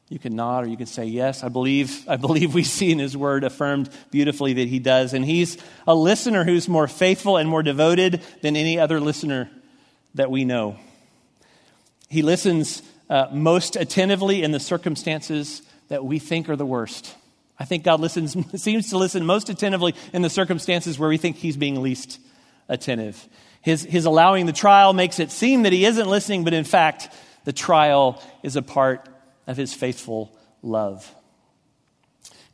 You can nod or you can say, Yes, I believe, I believe we see in His Word affirmed beautifully that He does. And He's a listener who's more faithful and more devoted than any other listener that we know. He listens uh, most attentively in the circumstances that we think are the worst. I think God listens, (laughs) seems to listen most attentively in the circumstances where we think He's being least attentive. His, his allowing the trial makes it seem that He isn't listening, but in fact, the trial is a part of his faithful love.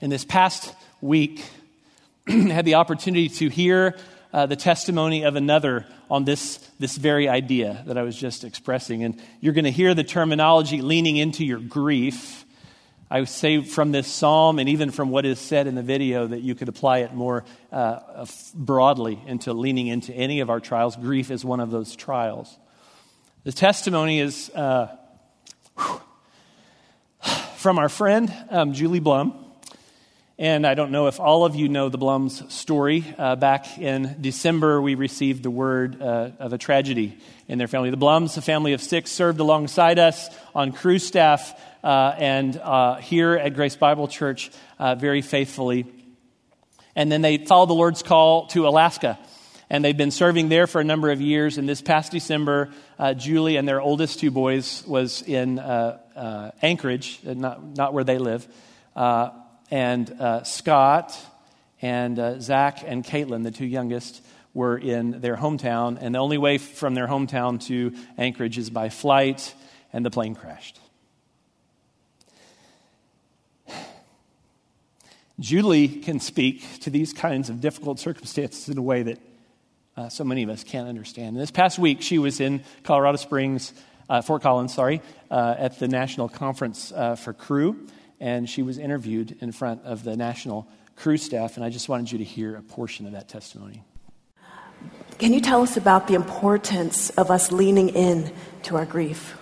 In this past week, (clears throat) I had the opportunity to hear uh, the testimony of another on this, this very idea that I was just expressing. And you're going to hear the terminology leaning into your grief. I would say from this psalm and even from what is said in the video that you could apply it more uh, broadly into leaning into any of our trials. Grief is one of those trials. The testimony is uh, from our friend um, Julie Blum. And I don't know if all of you know the Blum's story. Uh, back in December, we received the word uh, of a tragedy in their family. The Blums, a family of six, served alongside us on Cru staff uh, and uh, here at Grace Bible Church uh, very faithfully. And then they followed the Lord's call to Alaska and they've been serving there for a number of years. And this past December, uh, Julie and their oldest two boys was in uh, uh, Anchorage, uh, not, not where they live, uh, and uh, Scott and Zach and Caitlin, the two youngest, were in their hometown. And the only way from their hometown to Anchorage is by flight, and the plane crashed. (sighs) Julie can speak to these kinds of difficult circumstances in a way that uh, so many of us can't understand. And this past week, she was in Colorado Springs, uh, Fort Collins, sorry, uh, at the National Conference uh, for Cru, and she was interviewed in front of the National Cru staff, and I just wanted you to hear a portion of that testimony. Can you tell us about the importance of us leaning in to our grief?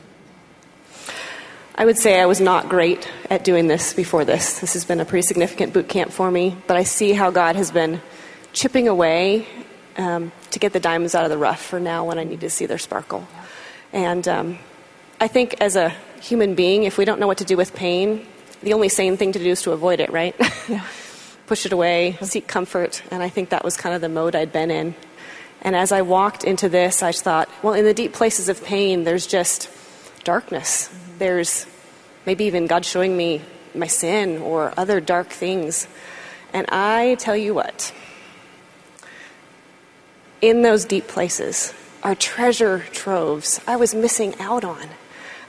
I would say I was not great at doing this before this. This has been a pretty significant boot camp for me, but I see how God has been chipping away um, to get the diamonds out of the rough for now when I need to see their sparkle. And um, I think as a human being, if we don't know what to do with pain, the only sane thing to do is to avoid it, right? Yeah. (laughs) Push it away, seek comfort. And I think that was kind of the mode I'd been in. And as I walked into this, I thought, well, in the deep places of pain, there's just darkness. Mm-hmm. There's maybe even God showing me my sin or other dark things. And I tell you what, in those deep places are treasure troves I was missing out on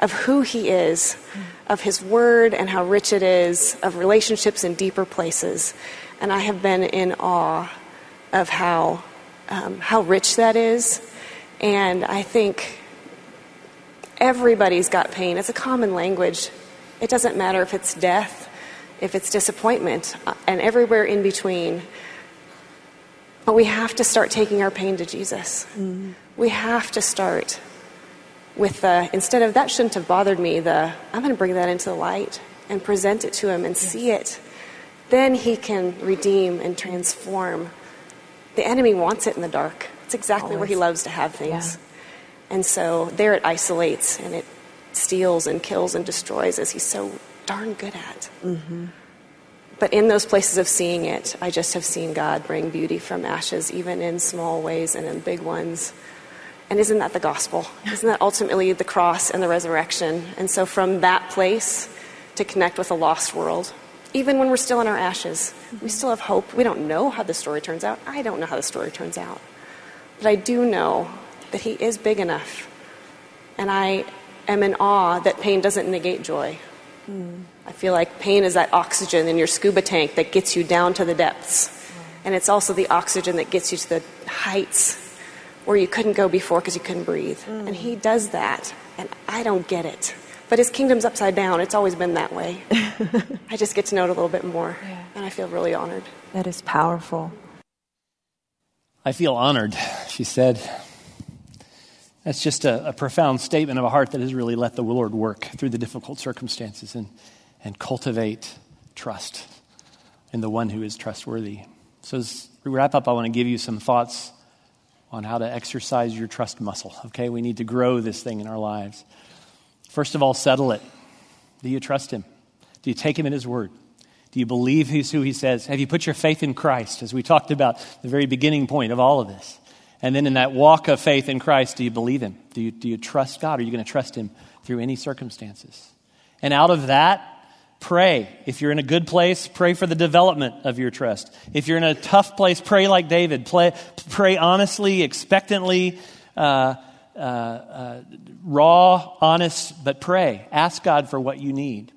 of who He is, of His Word and how rich it is, of relationships in deeper places. And I have been in awe of how um, how rich that is. And I think everybody's got pain. It's a common language. It doesn't matter if it's death, if it's disappointment, uh, and everywhere in between. But we have to start taking our pain to Jesus. Mm. We have to start with the, instead of that shouldn't have bothered me, the I'm going to bring that into the light and present it to him and yes. see it. Then he can redeem and transform the enemy wants it in the dark. It's exactly Always. where he loves to have things. Yeah. And so there it isolates and it steals and kills and destroys as he's so darn good at. Mm-hmm. But in those places of seeing it, I just have seen God bring beauty from ashes, even in small ways and in big ones. And isn't that the gospel? Isn't that ultimately the cross and the resurrection? And so, from that place to connect with a lost world, even when we're still in our ashes, we still have hope. We don't know how the story turns out. I don't know how the story turns out. But I do know that He is big enough. And I am in awe that pain doesn't negate joy. Mm. I feel like pain is that oxygen in your scuba tank that gets you down to the depths. And it's also the oxygen that gets you to the heights where you couldn't go before because you couldn't breathe. Mm. And He does that. And I don't get it. But his kingdom's upside down. It's always been that way. (laughs) I just get to know it a little bit more, yeah. and I feel really honored. That is powerful. I feel honored, she said. That's just a, a, profound statement of a heart that has really let the Lord work through the difficult circumstances and, and cultivate trust in the one who is trustworthy. So, as we wrap up, I want to give you some thoughts on how to exercise your trust muscle. Okay, we need to grow this thing in our lives. First of all, settle it. Do you trust Him? Do you take Him at His word? Do you believe He's who He says? Have you put your faith in Christ, as we talked about the very beginning point of all of this? And then in that walk of faith in Christ, do you believe Him? Do you, do you trust God? Are you going to trust Him through any circumstances? And out of that, pray. If you're in a good place, pray for the development of your trust. If you're in a tough place, pray like David. Pray, pray honestly, expectantly. Uh, uh, uh, raw, honest, but pray. Ask God for what you need.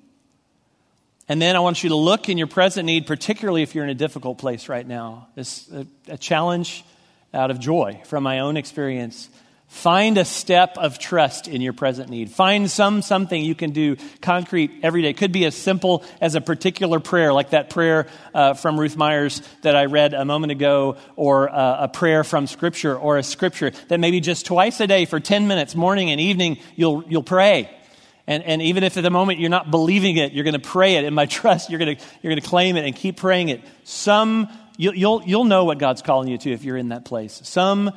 And then I want you to look in your present need, particularly if you're in a difficult place right now. This a, a challenge out of joy from my own experience Find a step of trust in your present need. Find some something you can do concrete every day. It could be as simple as a particular prayer, like that prayer uh, from Ruth Myers that I read a moment ago, or uh, a prayer from Scripture, or a Scripture that maybe just twice a day for 10 minutes, morning and evening, you'll, you'll pray. And, and even if at the moment you're not believing it, you're going to pray it. In my (laughs) trust, you're going to, you're going to claim it and keep praying it. Some, you'll, you'll, you'll know what God's calling you to if you're in that place. Some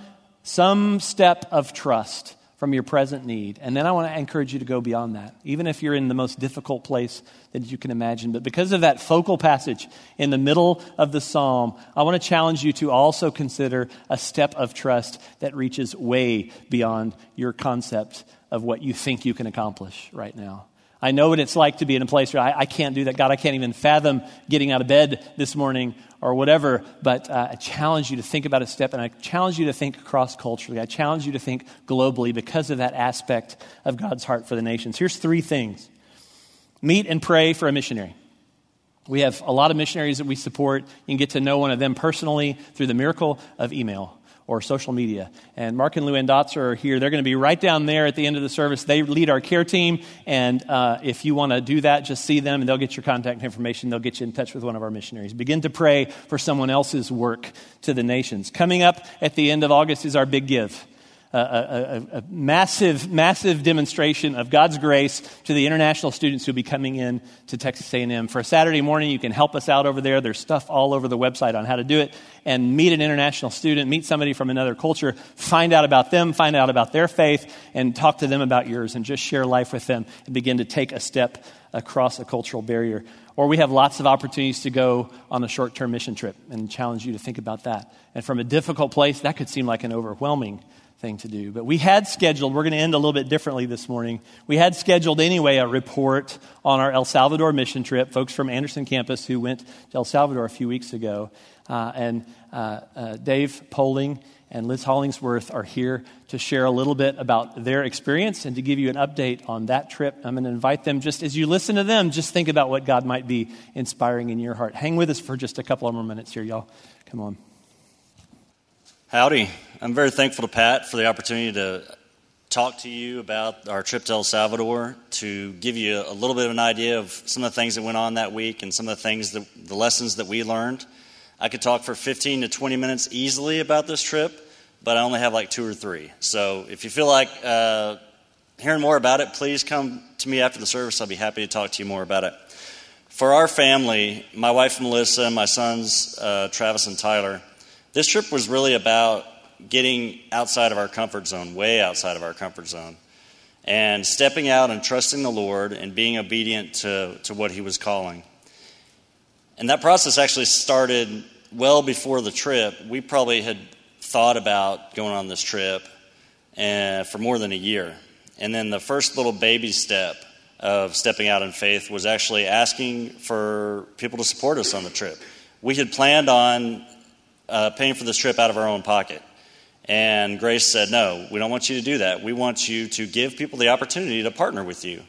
some step of trust from your present need. And then I want to encourage you to go beyond that, even if you're in the most difficult place that you can imagine. But because of that focal passage in the middle of the psalm, I want to challenge you to also consider a step of trust that reaches way beyond your concept of what you think you can accomplish right now. I know what it's like to be in a place where I, I, can't do that. God, I can't even fathom getting out of bed this morning or whatever. But uh, I challenge you to think about a step, and I challenge you to think cross culturally. I challenge you to think globally because of that aspect of God's heart for the nations. Here's three things meet and pray for a missionary. We have a lot of missionaries that we support. You can get to know one of them personally through the miracle of email or social media. And Mark and Luann Dotzer are here. They're going to be right down there at the end of the service. They lead our care team. And uh, if you want to do that, just see them and they'll get your contact information. They'll get you in touch with one of our missionaries. Begin to pray for someone else's work to the nations. Coming up at the end of August is our big give a, a, a, massive, massive demonstration of God's grace to the international students who'll be coming in to Texas A&M. For a Saturday morning, you can help us out over there. There's stuff all over the website on how to do it. And meet an international student, meet somebody from another culture, find out about them, find out about their faith, and talk to them about yours, and just share life with them and begin to take a step across a cultural barrier. Or we have lots of opportunities to go on a short term mission trip and challenge you to think about that. And from a difficult place, that could seem like an overwhelming thing to do. But we had scheduled, we're going to end a little bit differently this morning. We had scheduled anyway a report on our El Salvador mission trip, folks from Anderson campus who went to El Salvador a few weeks ago. Uh, and uh, uh, Dave Poling and Liz Hollingsworth are here to share a little bit about their experience and to give you an update on that trip. I'm going to invite them just as you listen to them, just think about what God might be inspiring in your heart. Hang with us for just a couple of more minutes here, y'all. Come on. Howdy. I'm very thankful to Pat for the opportunity to talk to you about our trip to El Salvador, to give you a little bit of an idea of some of the things that went on that week and some of the things that the lessons that we learned. I could talk for 15 to 20 minutes easily about this trip, but I only have like two or three. So if you feel like uh, hearing more about it, please come to me after the service. I'll be happy to talk to you more about it. For our family, my wife Melissa, my sons uh, Travis and Tyler, this trip was really about getting outside of our comfort zone, way outside of our comfort zone, and stepping out and trusting the Lord and being obedient to, to what He was calling. And that process actually started well before the trip. We probably had thought about going on this trip uh, for more than a year. And then the first little baby step of stepping out in faith was actually asking for people to support us on the trip. We had planned on uh, paying for this trip out of our own pocket. And Grace said, No, we don't want you to do that. We want you to give people the opportunity to partner with you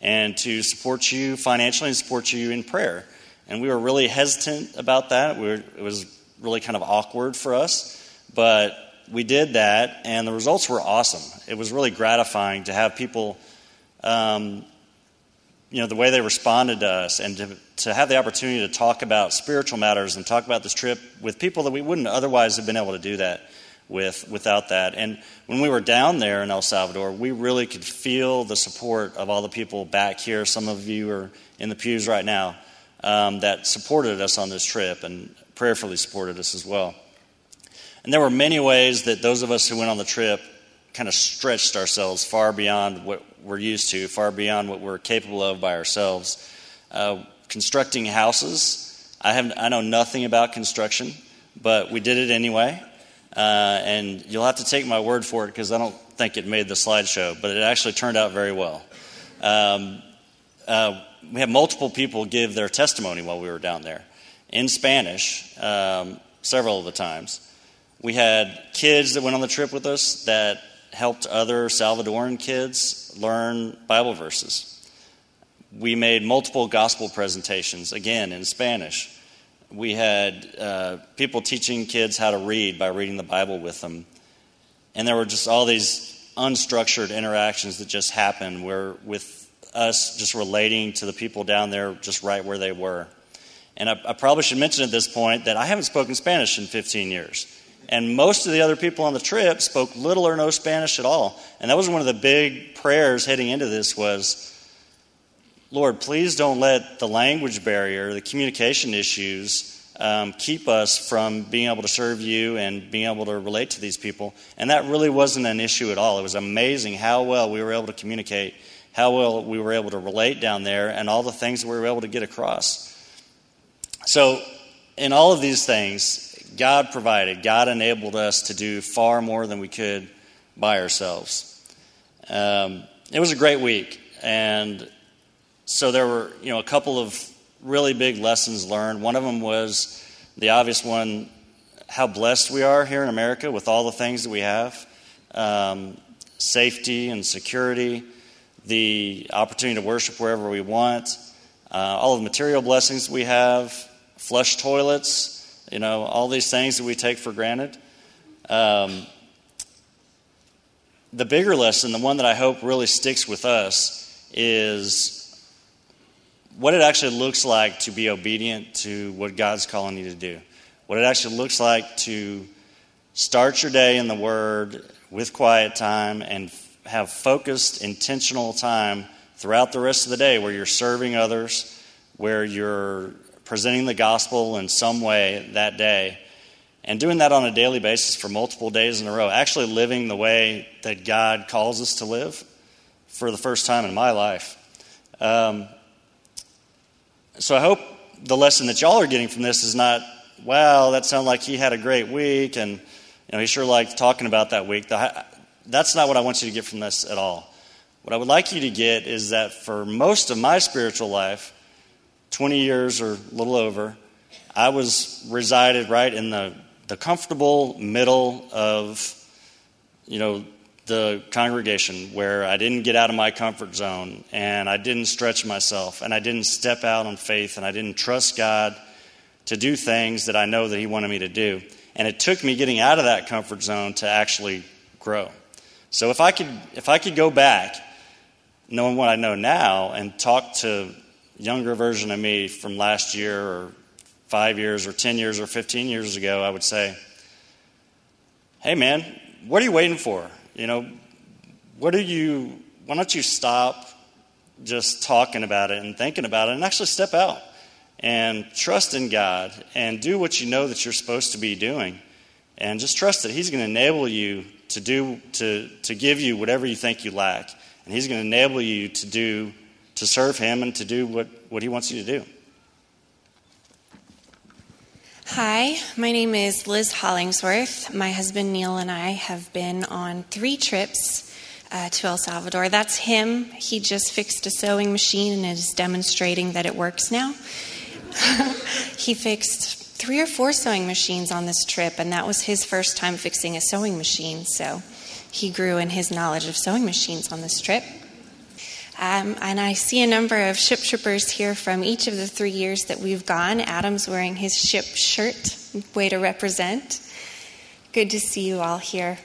and to support you financially and support you in prayer. And we were really hesitant about that. We were, it was really kind of awkward for us. But we did that, and the results were awesome. It was really gratifying to have people um, you know, the way they responded to us and to, to have the opportunity to talk about spiritual matters and talk about this trip with people that we wouldn't otherwise have been able to do that with without that. And when we were down there in El Salvador, we really could feel the support of all the people back here. Some of you are in the pews right now um, that supported us on this trip and prayerfully supported us as well. And there were many ways that those of us who went on the trip kind of stretched ourselves far beyond what we're used to, far beyond what we're capable of by ourselves. Uh, constructing houses, I, have, I know nothing about construction, but we did it anyway. Uh, and you'll have to take my word for it because I don't think it made the slideshow, but it actually turned out very well. Um, uh, we had multiple people give their testimony while we were down there in Spanish, um, several of the times. We had kids that went on the trip with us that helped other Salvadoran kids learn Bible verses. We made multiple gospel presentations, again in Spanish. We had uh, people teaching kids how to read by reading the Bible with them. And there were just all these unstructured interactions that just happened where, with us just relating to the people down there just right where they were. And I, I probably should mention at this point that I haven't spoken Spanish in 15 years. And most of the other people on the trip spoke little or no Spanish at all. And that was one of the big prayers heading into this was, Lord, please don't let the language barrier, the communication issues, um, keep us from being able to serve you and being able to relate to these people. And that really wasn't an issue at all. It was amazing how well we were able to communicate, how well we were able to relate down there, and all the things we were able to get across. So, in all of these things, God provided, God enabled us to do far more than we could by ourselves. Um, it was a great week, and so there were you know a couple of really big lessons learned. One of them was the obvious one: how blessed we are here in America with all the things that we have, um, safety and security, the opportunity to worship wherever we want. uh, all of the material blessings we have, flush toilets, you know, all these things that we take for granted. Um, the bigger lesson, the one that I hope really sticks with us, is what it actually looks like to be obedient to what God's calling you to do. What it actually looks like to start your day in the Word with quiet time and have focused, intentional time throughout the rest of the day where you're serving others, where you're presenting the gospel in some way that day, and doing that on a daily basis for multiple days in a row, actually living the way that God calls us to live for the first time in my life. Um, so I hope the lesson that y'all are getting from this is not, wow, that sounded like he had a great week and you know, he sure liked talking about that week. That's not what I want you to get from this at all. What I would like you to get is that for most of my spiritual life, 20 years or a little over, I was resided right in the, the comfortable middle of, you know, the congregation where I didn't get out of my comfort zone and I didn't stretch myself and I didn't step out on faith and I didn't trust God to do things that I know that He wanted me to do. And it took me getting out of that comfort zone to actually grow. So if I could, if I could go back, knowing what I know now, and talk to younger version of me from last year or five years or 10 years or 15 years ago, I would say, hey man, what are you waiting for? You know, what are you, why don't you stop just talking about it and thinking about it and actually step out and trust in God and do what you know that you're supposed to be doing and just trust that He's going to enable you to do, to, to give you whatever you think you lack. And He's going to enable you to do, to serve Him and to do what, what He wants you to do. Hi, my name is Liz Hollingsworth. My husband Neil and I have been on three trips uh, to El Salvador. That's him. He just fixed a sewing machine and is demonstrating that it works now. (laughs) he fixed three or four sewing machines on this trip, and that was his first time fixing a sewing machine. So he grew in his knowledge of sewing machines on this trip. Um, and I see a number of ship trippers here from each of the three years that we've gone. Adam's wearing his ship shirt, way to represent. Good to see you all here.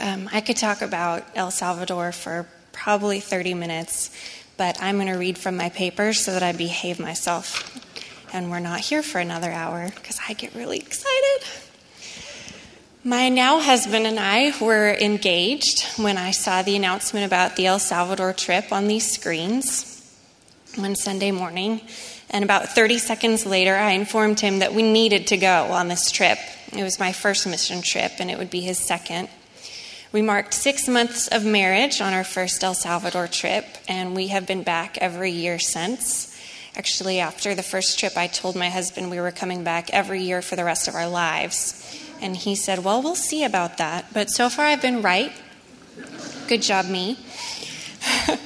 Um, I could talk about El Salvador for probably 30 minutes, but I'm going to read from my paper so that I behave myself. And we're not here for another hour because I get really excited. My now husband and I were engaged when I saw the announcement about the El Salvador trip on these screens one Sunday morning. And about 30 seconds later, I informed him that we needed to go on this trip. It was my first mission trip, and it would be his second. We marked six months of marriage on our first El Salvador trip, and we have been back every year since. Actually, after the first trip, I told my husband we were coming back every year for the rest of our lives. And he said, Well, we'll see about that. But so far, I've been right. Good job, me. (laughs)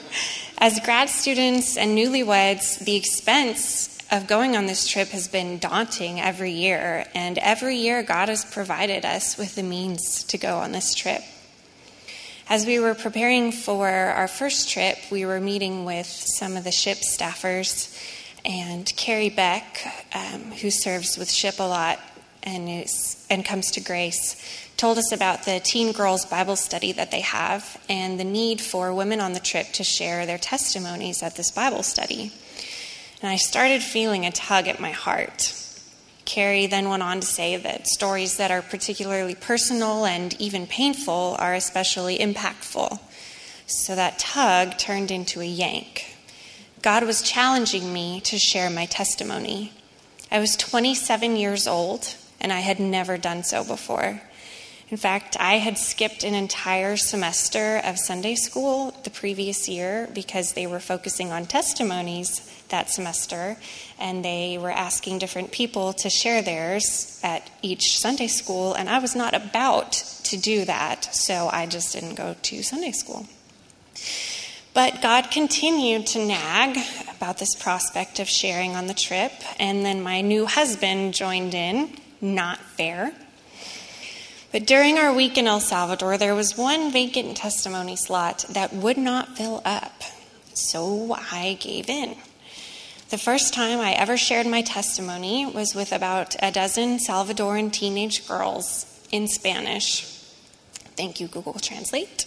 As grad students and newlyweds, the expense of going on this trip has been daunting every year. And every year, God has provided us with the means to go on this trip. As we were preparing for our first trip, we were meeting with some of the ship staffers. And Carrie Beck, um, who serves with SHIP a lot, and, is, and comes to grace told us about the teen girls bible study that they have and the need for women on the trip to share their testimonies at this bible study. And i started feeling a tug at my heart. Carrie then went on to say that stories that are particularly personal and even painful are especially impactful. So that tug turned into a yank. God was challenging me to share my testimony. I was 27 years old and I had never done so before. In fact, I had skipped an entire semester of Sunday school the previous year because they were focusing on testimonies that semester, and they were asking different people to share theirs at each Sunday school, and I was not about to do that, so I just didn't go to Sunday school. But God continued to nag about this prospect of sharing on the trip, and then my new husband joined in not fair. But during our week in El Salvador, there was one vacant testimony slot that would not fill up. So I gave in. The first time I ever shared my testimony was with about a dozen Salvadoran teenage girls in Spanish. Thank you, Google Translate.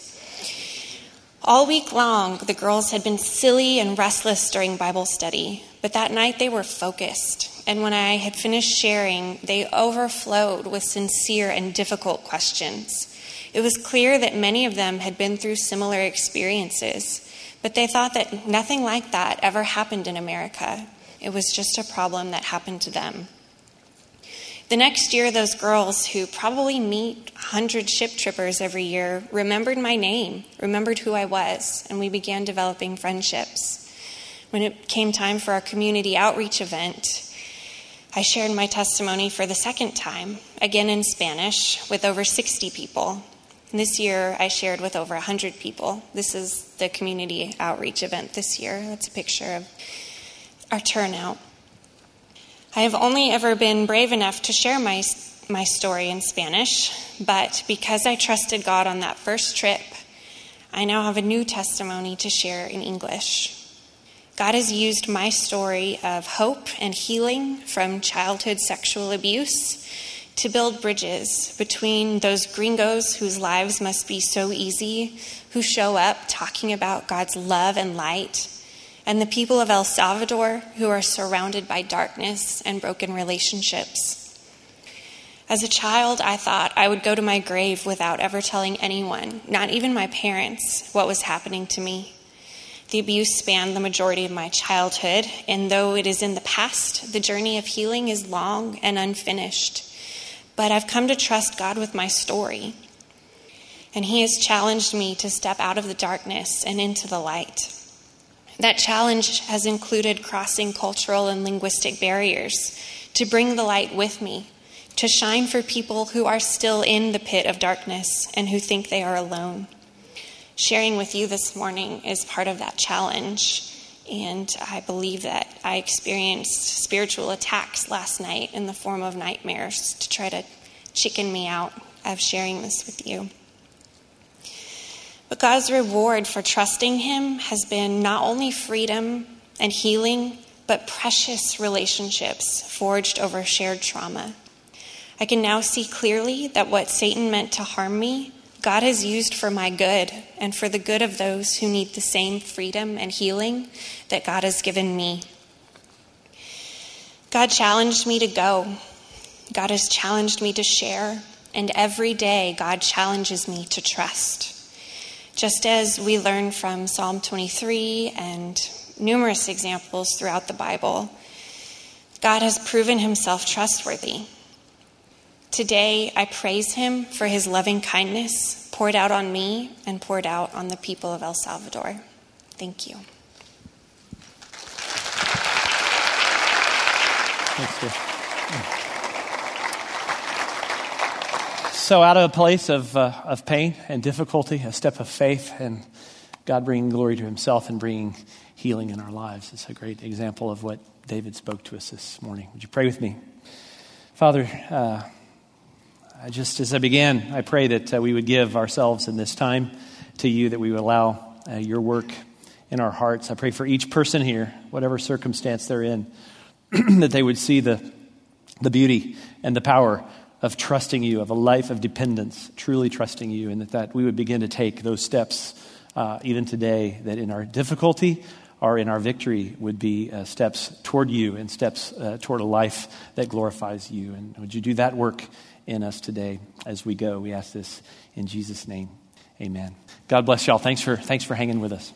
All week long, the girls had been silly and restless during Bible study, but that night they were focused. And when I had finished sharing, they overflowed with sincere and difficult questions. It was clear that many of them had been through similar experiences, but they thought that nothing like that ever happened in America. It was just a problem that happened to them. The next year, those girls who probably meet 100 ship trippers every year remembered my name, remembered who I was, and we began developing friendships. When it came time for our community outreach event, I shared my testimony for the second time, again in Spanish, with over 60 people. This year, I shared with over 100 people. This is the community outreach event this year. That's a picture of our turnout. I have only ever been brave enough to share my, my story in Spanish, but because I trusted God on that first trip, I now have a new testimony to share in English. God has used my story of hope and healing from childhood sexual abuse to build bridges between those gringos whose lives must be so easy, who show up talking about God's love and light, and the people of El Salvador who are surrounded by darkness and broken relationships. As a child, I thought I would go to my grave without ever telling anyone, not even my parents, what was happening to me. The abuse spanned the majority of my childhood, and though it is in the past, the journey of healing is long and unfinished but I've come to trust God with my story. And He has challenged me to step out of the darkness and into the light. That challenge has included crossing cultural and linguistic barriers to bring the light with me, to shine for people who are still in the pit of darkness and who think they are alone. Sharing with you this morning is part of that challenge. And I believe that I experienced spiritual attacks last night in the form of nightmares to try to chicken me out of sharing this with you. But God's reward for trusting Him has been not only freedom and healing, but precious relationships forged over shared trauma. I can now see clearly that what Satan meant to harm me God has used for my good and for the good of those who need the same freedom and healing that God has given me. God challenged me to go. God has challenged me to share. And every day, God challenges me to trust. Just as we learn from Psalm 23 and numerous examples throughout the Bible, God has proven himself trustworthy. Today, I praise him for his loving kindness poured out on me and poured out on the people of El Salvador. Thank you. So, out of a place of, uh, of pain and difficulty, a step of faith, and God bringing glory to Himself and bringing healing in our lives. It's a great example of what David spoke to us this morning. Would you pray with me? Father, uh, just as I began, I pray that uh, we would give ourselves in this time to you, that we would allow uh, your work in our hearts. I pray for each person here, whatever circumstance they're in, (clears throat) that they would see the, the beauty and the power of trusting you, of a life of dependence, truly trusting you, and that, that we would begin to take those steps uh, even today, that in our difficulty, or in our victory would be uh, steps toward you and steps uh, toward a life that glorifies you. And would you do that work in us today as we go. We ask this in Jesus' name. Amen. God bless y'all. Thanks for, thanks for hanging with us.